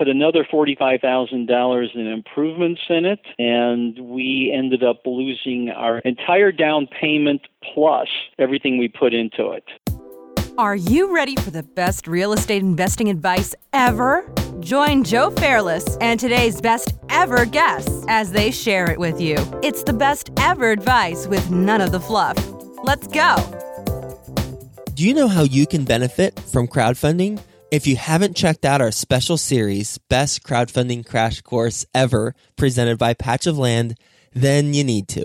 put another $45,000 in improvements in it, and we ended up losing our entire down payment plus everything we put into it. Are you ready for the best real estate investing advice ever? Join Joe Fairless and today's best ever guests as they share it with you. It's the best ever advice with none of the fluff. Let's go. Do you know how you can benefit from crowdfunding? If you haven't checked out our special series, Best Crowdfunding Crash Course Ever, presented by Patch of Land, then you need to.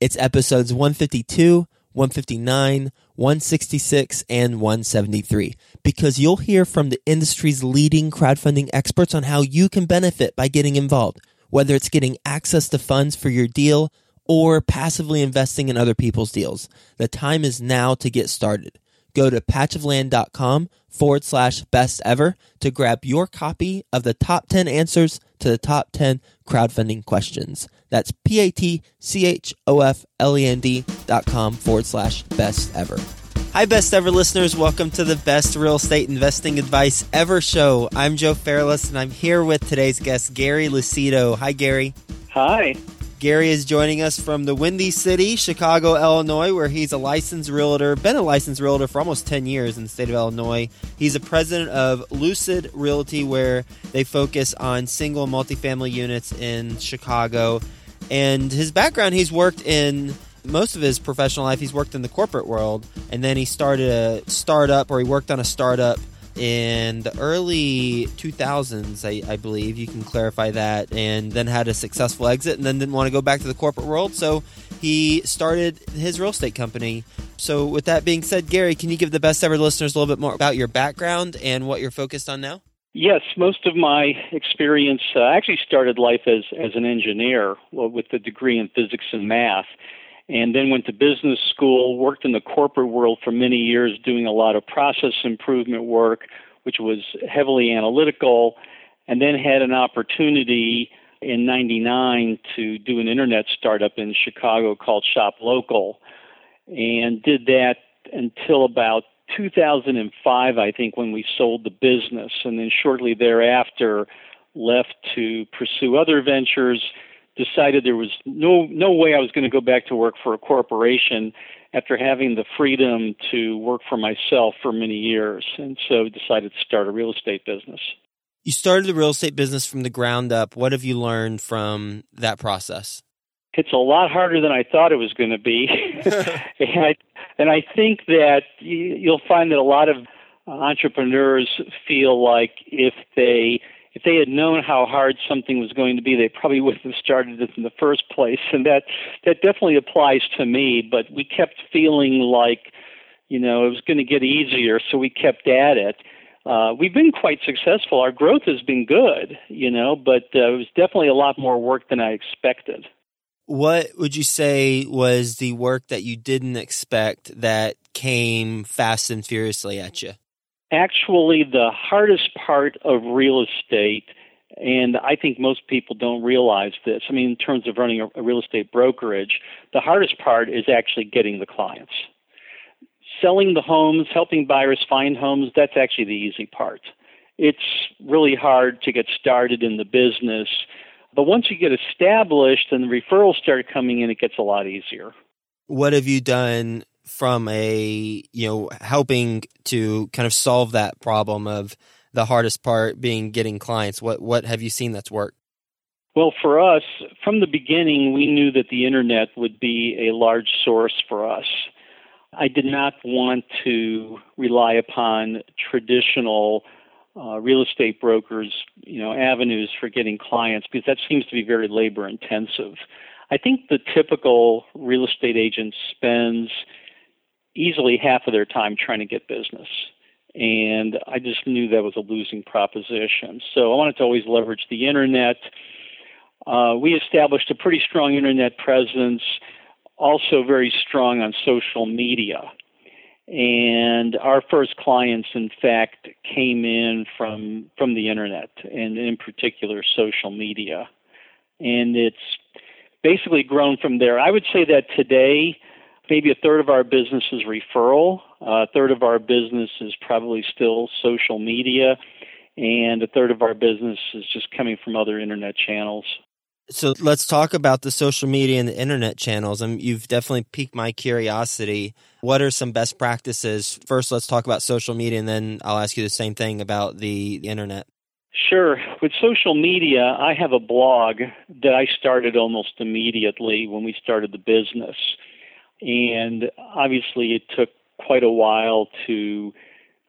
It's episodes 152, 159, 166, and 173 because you'll hear from the industry's leading crowdfunding experts on how you can benefit by getting involved, whether it's getting access to funds for your deal or passively investing in other people's deals. The time is now to get started. Go to patchofland.com forward slash best ever to grab your copy of the top 10 answers to the top 10 crowdfunding questions. That's P A T C H O F L E N D dot com forward slash best ever. Hi, best ever listeners. Welcome to the best real estate investing advice ever show. I'm Joe Fairless, and I'm here with today's guest, Gary Lucido. Hi, Gary. Hi. Gary is joining us from the Windy City, Chicago, Illinois, where he's a licensed realtor, been a licensed realtor for almost 10 years in the state of Illinois. He's a president of Lucid Realty, where they focus on single multifamily units in Chicago. And his background, he's worked in most of his professional life, he's worked in the corporate world. And then he started a startup, or he worked on a startup in the early 2000s, I, I, believe. You can clarify that. And then had a successful exit and then didn't want to go back to the corporate world. So he started his real estate company. So, with that being said, Gary, can you give the best ever listeners a little bit more about your background and what you're focused on now? Yes, most of my experience uh, actually started life as, as an engineer well, with a degree in physics and math and then went to business school, worked in the corporate world for many years doing a lot of process improvement work, which was heavily analytical, and then had an opportunity in 99 to do an internet startup in Chicago called Shop Local and did that until about 2005 I think when we sold the business and then shortly thereafter left to pursue other ventures decided there was no no way I was going to go back to work for a corporation after having the freedom to work for myself for many years, and so decided to start a real estate business. You started the real estate business from the ground up. What have you learned from that process? It's a lot harder than I thought it was going to be, and, I, and I think that you'll find that a lot of entrepreneurs feel like if they if they had known how hard something was going to be, they probably wouldn't have started it in the first place. And that that definitely applies to me. But we kept feeling like, you know, it was going to get easier, so we kept at it. Uh, we've been quite successful. Our growth has been good, you know, but uh, it was definitely a lot more work than I expected. What would you say was the work that you didn't expect that came fast and furiously at you? Actually the hardest part of real estate, and I think most people don't realize this. I mean, in terms of running a, real estate brokerage, the hardest part is actually getting the clients. Selling the homes, helping buyers find homes, that's actually the easy part. It's really hard to get started in the business, but once you get established and the referrals start coming in, it gets a lot easier. What have you done from a you know helping to kind of solve that problem of the hardest part being getting clients. What what have you seen that's worked? Well for us from the beginning we knew that the internet would be a large source for us. I did not want to rely upon traditional uh, real estate brokers you know avenues for getting clients because that seems to be very labor intensive. I think the typical real estate agent spends easily half of their time trying to get business. And I just knew that was a losing proposition. So I wanted to always leverage the internet. Uh, we established a pretty strong internet presence, also very strong on social media. And our first clients, in fact, came in from from the internet, and in particular, social media. And it's basically grown from there. I would say that today, maybe a third of our business is referral. Uh, a third of our business is probably still social media. and a third of our business is just coming from other internet channels. So let's talk about the social media and the internet channels. And you've definitely piqued my curiosity. What are some best practices? First, let's talk about social media, and then I'll ask you the same thing about the internet. Sure. With social media, I have a blog that I started almost immediately when we started the business. And obviously, it took quite a while to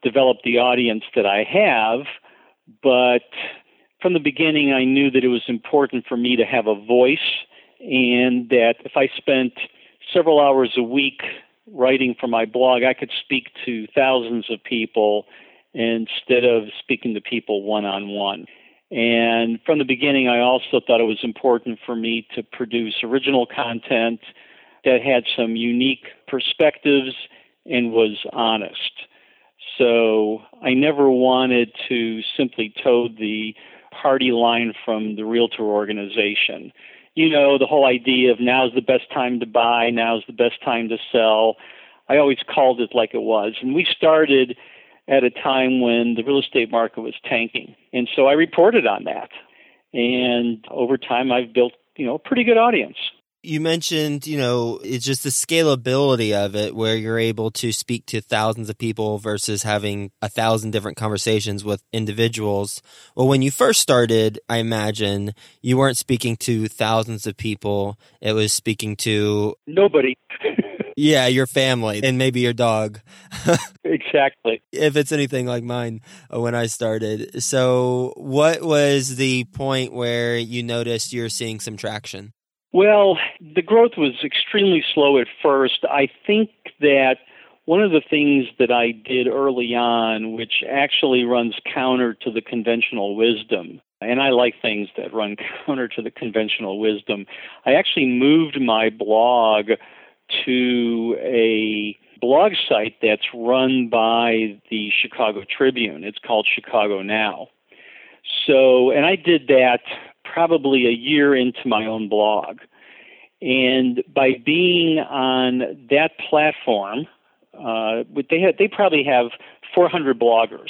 develop the audience that I have, but from the beginning, I knew that it was important for me to have a voice, and that if I spent several hours a week writing for my blog, I could speak to thousands of people instead of speaking to people one on one. And from the beginning, I also thought it was important for me to produce original content that had some unique perspectives and was honest. So I never wanted to simply toe the party line from the realtor organization. You know, the whole idea of now's the best time to buy, now's the best time to sell. I always called it like it was. And we started at a time when the real estate market was tanking. And so I reported on that. And over time, I've built, you know, a pretty good audience you mentioned, you know, it's just the scalability of it where you're able to speak to thousands of people versus having a thousand different conversations with individuals. Well, when you first started, I imagine you weren't speaking to thousands of people. It was speaking to nobody. yeah, your family and maybe your dog. exactly. If it's anything like mine uh, when I started. So, what was the point where you noticed you're seeing some traction? Well, the growth was extremely slow at first. I think that one of the things that I did early on, which actually runs counter to the conventional wisdom, and I like things that run counter to the conventional wisdom, I actually moved my blog to a blog site that's run by the Chicago Tribune. It's called Chicago Now. So, and I did that probably a year into my own blog. And by being on that platform, uh, they had, they probably have 400 bloggers.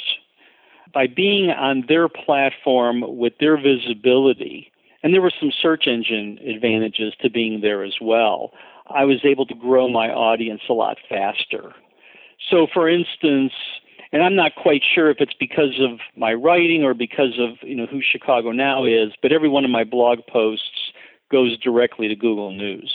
By being on their platform with their visibility, and there were some search engine advantages to being there as well. I was able to grow my audience a lot faster. So, for instance, and I'm not quite sure if it's because of my writing or because of you know who Chicago Now is, but every one of my blog posts goes directly to Google News.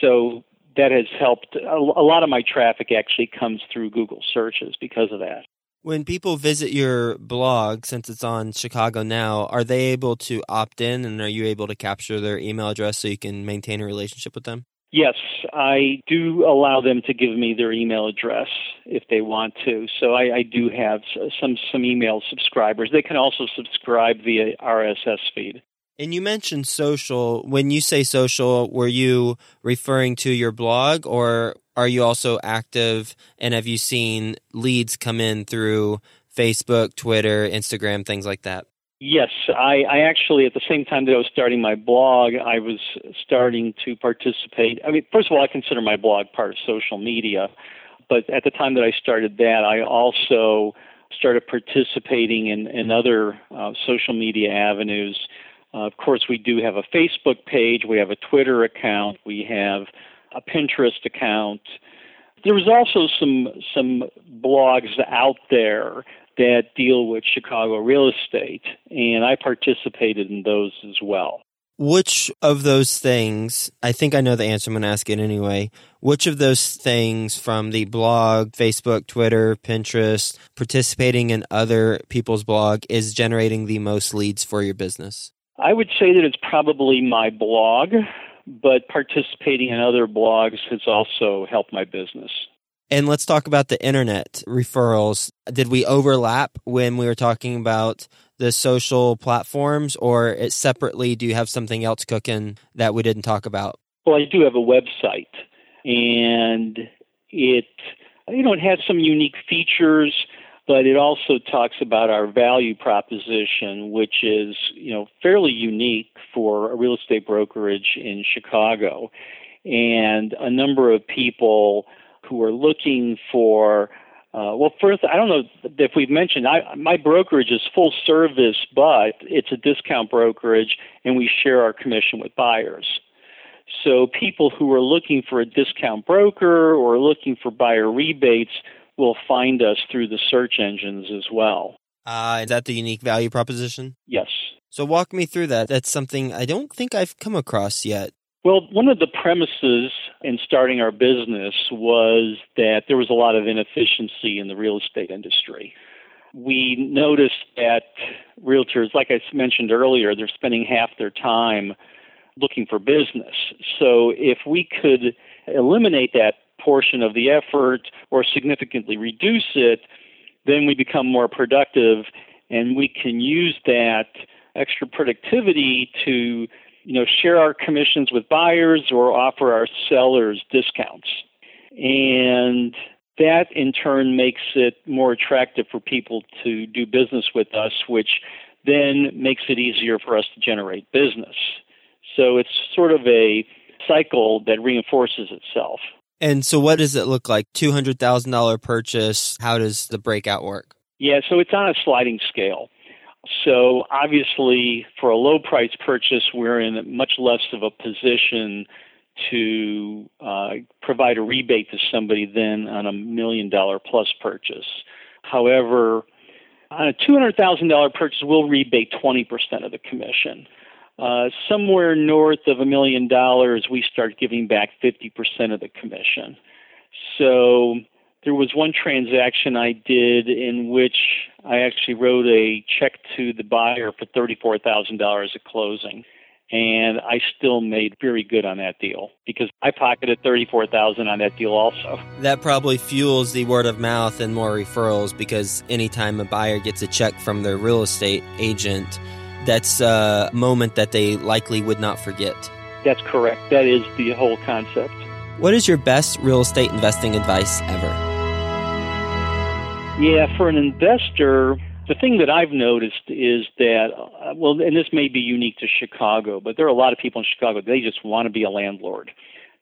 So that has helped. A, lot of my traffic actually comes through Google searches because of that. When people visit your blog, since it's on Chicago Now, are they able to opt in and are you able to capture their email address so you can maintain a relationship with them? Yes, I do allow them to give me their email address if they want to. So I, I do have some some email subscribers. They can also subscribe via RSS feed. And you mentioned social. When you say social, were you referring to your blog or are you also active and have you seen leads come in through Facebook, Twitter, Instagram, things like that? Yes, I, I actually, at the same time that I was starting my blog, I was starting to participate. I mean, first of all, I consider my blog part of social media, but at the time that I started that, I also started participating in, in other uh, social media avenues. Uh, of course, we do have a Facebook page, we have a Twitter account, we have a Pinterest account. There was also some some blogs out there that deal with Chicago real estate, and I participated in those as well. Which of those things, I think I know the answer, I'm going to ask it anyway. Which of those things from the blog, Facebook, Twitter, Pinterest, participating in other people's blog is generating the most leads for your business? I would say that it's probably my blog, but participating in other blogs has also helped my business. And let's talk about the internet referrals. Did we overlap when we were talking about the social platforms, or separately? Do you have something else cooking that we didn't talk about? Well, I do have a website, and it you know it has some unique features but it also talks about our value proposition, which is you know fairly unique for a real estate brokerage in Chicago, and a number of people who are looking for Uh, well, first, I don't know if we've mentioned, I, my brokerage is full service, but it's a discount brokerage, and we share our commission with buyers. So people who are looking for a discount broker or looking for buyer rebates will find us through the search engines as well. Uh, is that the unique value proposition? Yes. So walk me through that. That's something I don't think I've come across yet. Well, one of the premises in starting our business was that there was a lot of inefficiency in the real estate industry. We noticed that realtors, like I mentioned earlier, they're spending half their time looking for business. So if we could eliminate that portion of the effort or significantly reduce it, then we become more productive and we can use that extra productivity to you know share our commissions with buyers or offer our sellers discounts. And that in turn makes it more attractive for people to do business with us which then makes it easier for us to generate business. So it's sort of a cycle that reinforces itself. And so what does it look like? $200000 purchase how does the breakout work? Yeah so it's on a sliding scale so obviously, for a low price purchase, we're in much less of a position to uh, provide a rebate to somebody than on a million dollar plus purchase. However, on a $200,000 purchase, we'll rebate 20% of the commission. Uh, somewhere north of a million dollars, we start giving back 50% of the commission. So there was one transaction I did in which I actually wrote a check to the buyer for $34,000 at closing. And I still made very good on that deal because I pocketed 34000 on that deal also. That probably fuels the word of mouth and more referrals because anytime a buyer gets a check from their real estate agent, that's a moment that they likely would not forget. That's correct. That is the whole concept. What is your best real estate investing advice ever? Yeah, for an investor, the thing that I've noticed is that, uh, well, and this may be unique to Chicago, but there are a lot of people in Chicago, they just want to be a landlord.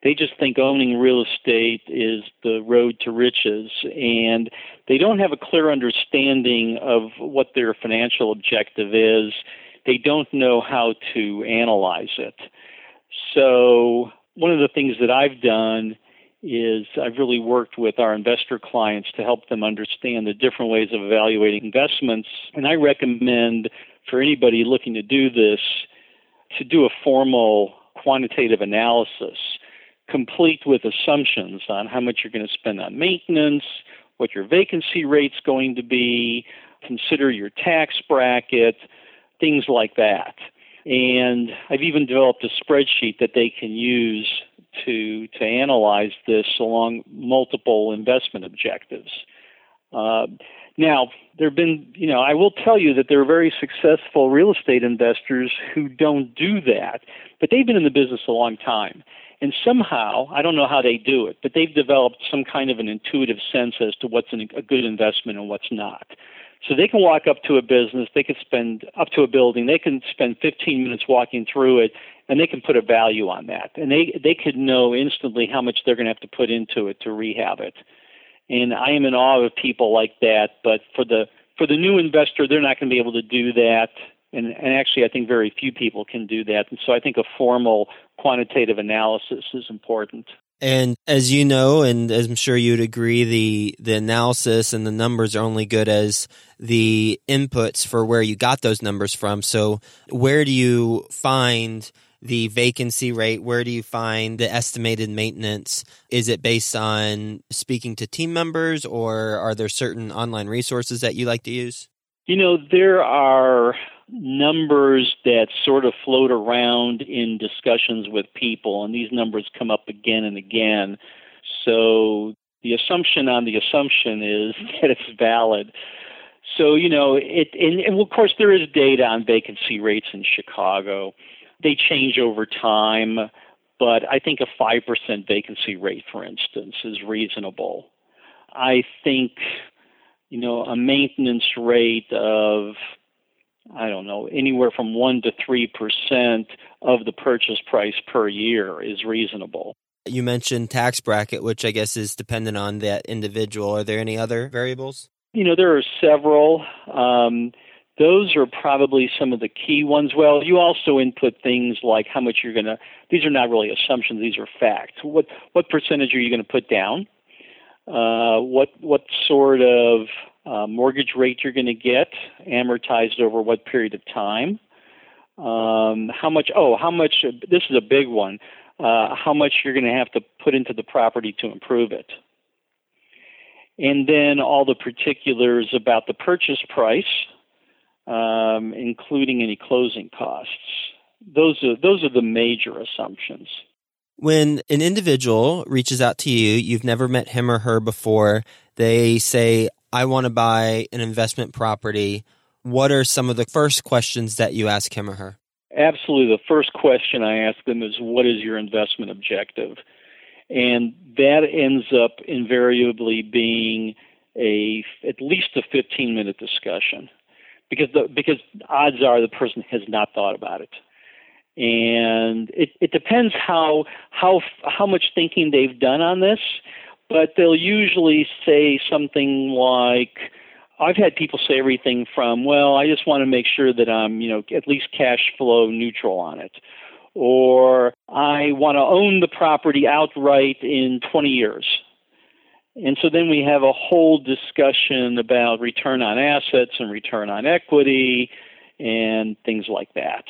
They just think owning real estate is the road to riches, and they don't have a clear understanding of what their financial objective is. They don't know how to analyze it. So, one of the things that I've done is I've really worked with our investor clients to help them understand the different ways of evaluating investments. And I recommend for anybody looking to do this to do a formal quantitative analysis, complete with assumptions on how much you're going to spend on maintenance, what your vacancy rate's going to be, consider your tax bracket, things like that. And I've even developed a spreadsheet that they can use to to analyze this along multiple investment objectives. Uh, now, there have been, you know, I will tell you that there are very successful real estate investors who don't do that, but they've been in the business a long time. And somehow, I don't know how they do it, but they've developed some kind of an intuitive sense as to what's an, a good investment and what's not. So they can walk up to a business, they can spend up to a building, they can spend 15 minutes walking through it, and they can put a value on that. And they they could know instantly how much they're going to have to put into it to rehab it. And I am in awe of people like that. But for the for the new investor, they're not going to be able to do that. And, and actually, I think very few people can do that. And so I think a formal quantitative analysis is important. And as you know, and as I'm sure you'd agree, the the analysis and the numbers are only good as the inputs for where you got those numbers from. So, where do you find the vacancy rate? Where do you find the estimated maintenance? Is it based on speaking to team members, or are there certain online resources that you like to use? You know, there are numbers that sort of float around in discussions with people, and these numbers come up again and again. So the assumption on the assumption is that it's valid. So, you know, it, and, and of course, there is data on vacancy rates in Chicago. They change over time, but I think a 5% vacancy rate, for instance, is reasonable. I think, you know, a maintenance rate of I don't know, anywhere from 1% to 3% of the purchase price per year is reasonable. You mentioned tax bracket, which I guess is dependent on that individual. Are there any other variables? You know, there are several. Um, those are probably some of the key ones. Well, you also input things like how much you're going to. These are not really assumptions; these are facts. What what percentage are you going to put down? Uh, what what sort of uh, mortgage rate you're going to get amortized over what period of time? Um, how much? Oh, how much? This is a big one. Uh, how much you're going to have to put into the property to improve it? And then all the particulars about the purchase price um, including any closing costs. Those are those are the major assumptions. When an individual reaches out to you, you've never met him or her before. They say, "I want to buy an investment property." What are some of the first questions that you ask him or her? Absolutely. The first question I ask them is, What is your investment objective? And that ends up invariably being a at least a 15 minute discussion because the because odds are the person has not thought about it. And it, it depends how how how much thinking they've done on this but they'll usually say something like I've had people say everything from well I just want to make sure that I'm you know at least cash flow neutral on it or I want to own the property outright in 20 years and so then we have a whole discussion about return on assets and return on equity and things like that.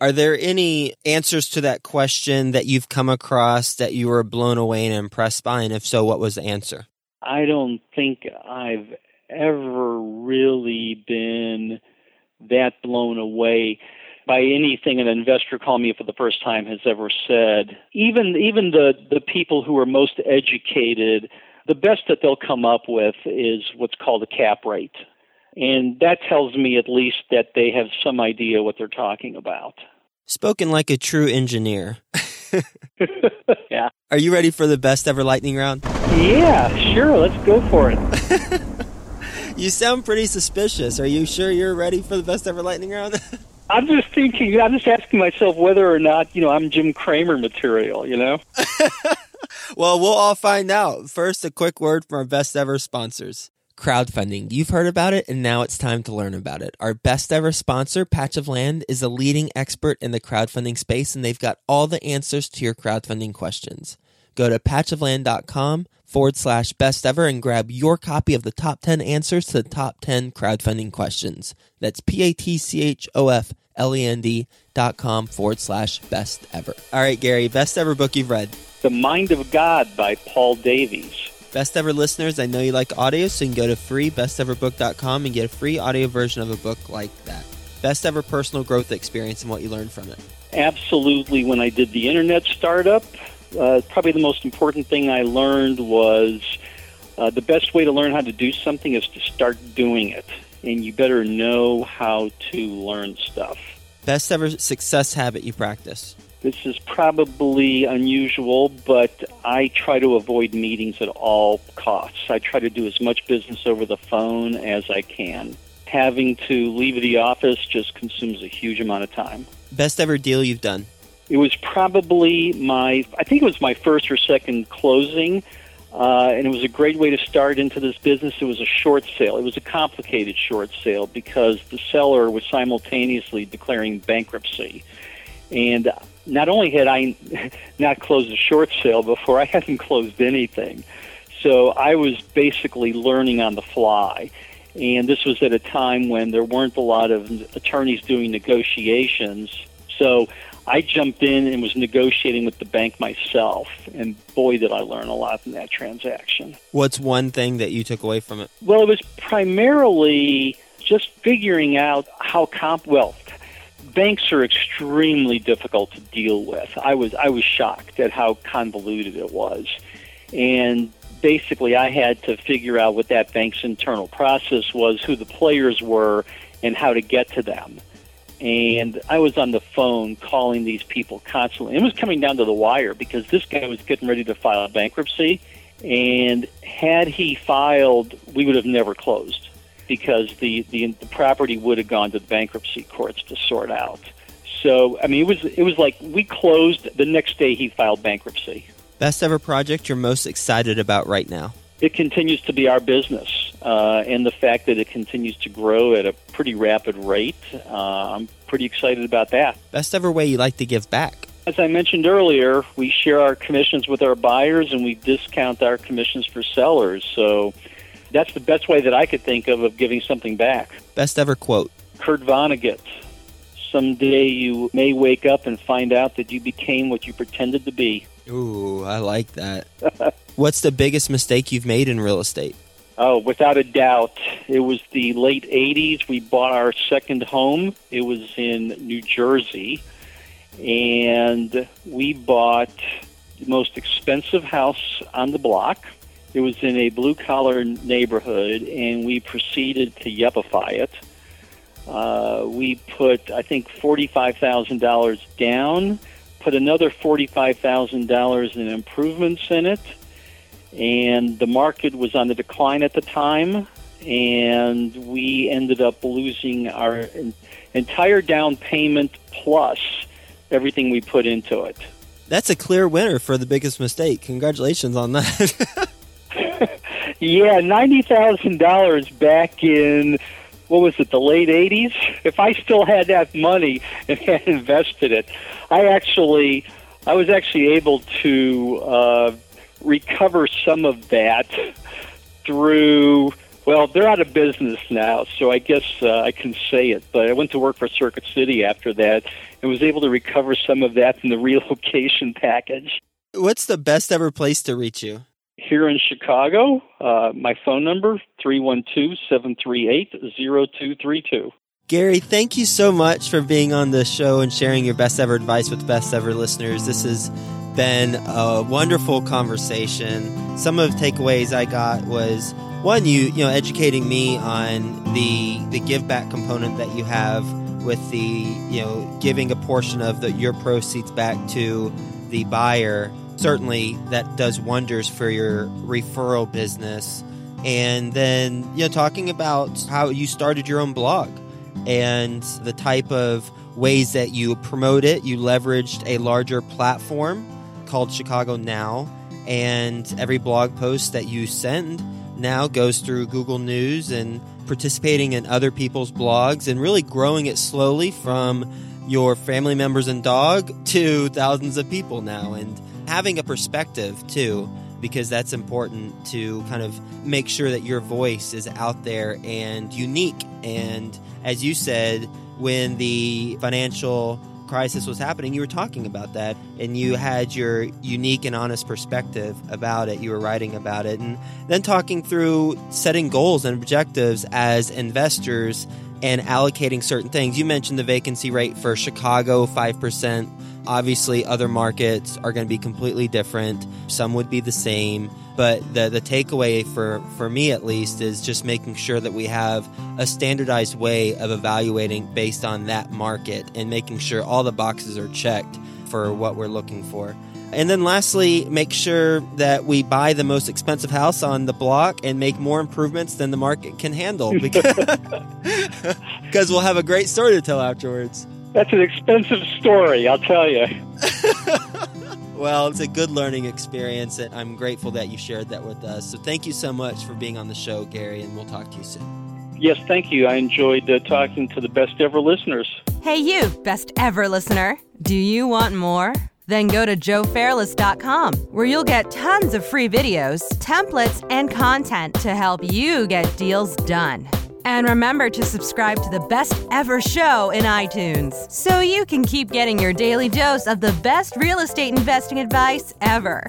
Are there any answers to that question that you've come across that you were blown away and impressed by? And if so, what was the answer? I don't think I've ever really been that blown away by anything an investor calling me for the first time has ever said. Even even the, the people who are most educated the best that they'll come up with is what's called a cap rate. And that tells me at least that they have some idea what they're talking about. Spoken like a true engineer. yeah. Are you ready for the best ever lightning round? Yeah, sure. Let's go for it. you sound pretty suspicious. Are you sure you're ready for the best ever lightning round? I'm just thinking, I'm just asking myself whether or not, you know, I'm Jim Cramer material, you know? Well, we'll all find out. First, a quick word from our best ever sponsors. Crowdfunding. You've heard about it, and now it's time to learn about it. Our best ever sponsor, Patch of Land, is a leading expert in the crowdfunding space, and they've got all the answers to your crowdfunding questions. Go to patchofland.com forward slash best ever and grab your copy of the top 10 answers to the top 10 crowdfunding questions. That's P A T C H O F L E N D dot com forward slash best ever. All right, Gary, best ever book you've read. The Mind of God by Paul Davies. Best ever listeners, I know you like audio, so you can go to freebesteverbook.com and get a free audio version of a book like that. Best ever personal growth experience and what you learned from it. Absolutely. When I did the internet startup, uh, probably the most important thing I learned was uh, the best way to learn how to do something is to start doing it. And you better know how to learn stuff. Best ever success habit you practice. This is probably unusual, but I try to avoid meetings at all costs. I try to do as much business over the phone as I can. Having to leave the office just consumes a huge amount of time. Best ever deal you've done? It was probably my, I think it was my first or second closing. Uh, and it was a great way to start into this business. It was a short sale. It was a complicated short sale because the seller was simultaneously declaring bankruptcy. And not only had I not closed a short sale before, I hadn't closed anything. So I was basically learning on the fly. And this was at a time when there weren't a lot of attorneys doing negotiations. So I jumped in and was negotiating with the bank myself, and boy, did I learn a lot from that transaction. What's one thing that you took away from it? Well, it was primarily just figuring out how comp well banks are extremely difficult to deal with. I was I was shocked at how convoluted it was, and basically I had to figure out what that bank's internal process was, who the players were, and how to get to them. And I was on the phone calling these people constantly. It was coming down to the wire because this guy was getting ready to file bankruptcy, and had he filed, we would have never closed because the, the, the property would have gone to the bankruptcy courts to sort out. So I mean, it was it was like we closed the next day he filed bankruptcy. Best ever project you're most excited about right now? It continues to be our business, uh, and the fact that it continues to grow at a pretty rapid rate. Uh, I'm pretty excited about that. Best ever way you like to give back? As I mentioned earlier, we share our commissions with our buyers and we discount our commissions for sellers. So that's the best way that I could think of of giving something back. Best ever quote? Kurt Vonnegut. Someday you may wake up and find out that you became what you pretended to be. Ooh, I like that. What's the biggest mistake you've made in real estate? Oh, without a doubt. It was the late 80s. We bought our second home. It was in New Jersey. And we bought the most expensive house on the block. It was in a blue collar neighborhood, and we proceeded to yuppify it. Uh, we put, I think, $45,000 down, put another $45,000 in improvements in it, and the market was on the decline at the time, and we ended up losing our entire down payment plus everything we put into it. That's a clear winner for the biggest mistake. Congratulations on that. yeah, ninety thousand dollars back in what was it, the late '80s? If I still had that money and had invested it, I actually, I was actually able to uh, recover some of that through. Well, they're out of business now, so I guess uh, I can say it. But I went to work for Circuit City after that, and was able to recover some of that in the relocation package. What's the best ever place to reach you? Here in Chicago, uh, my phone number, 312-738-0232. Gary, thank you so much for being on the show and sharing your best ever advice with best ever listeners. This has been a wonderful conversation. Some of the takeaways I got was one, you you know, educating me on the the give back component that you have with the you know giving a portion of the, your proceeds back to the buyer. Certainly that does wonders for your referral business. And then you know talking about how you started your own blog and the type of ways that you promote it. You leveraged a larger platform called chicago now and every blog post that you send now goes through google news and participating in other people's blogs and really growing it slowly from your family members and dog to thousands of people now and having a perspective too because that's important to kind of make sure that your voice is out there and unique. And as you said when the financial crisis was happening, you were talking about that and you had your unique and honest perspective about it. You were writing about it and then talking through setting goals and objectives as investors and allocating certain things. You mentioned the vacancy rate for Chicago, 5%. Obviously, other markets are going to be completely different. Some would be the same. But the, the takeaway for, for me, at least, is just making sure that we have a standardized way of evaluating based on that market and making sure all the boxes are checked for what we're looking for. And then lastly, make sure that we buy the most expensive house on the block and make more improvements than the market can handle because, because we'll have a great story to tell afterwards. That's an expensive story, I'll tell you. well, it's a good learning experience, and I'm grateful that you shared that with us. So thank you so much for being on the show, Gary, and we'll talk to you soon. Yes, thank you. I enjoyed uh, talking to the best ever listeners. Hey, you, best ever listener. Do you want more? Then go to joefairless.com, where you'll get tons of free videos, templates, and content to help you get deals done. And remember to subscribe to the best ever show in iTunes so you can keep getting your daily dose of the best real estate investing advice ever.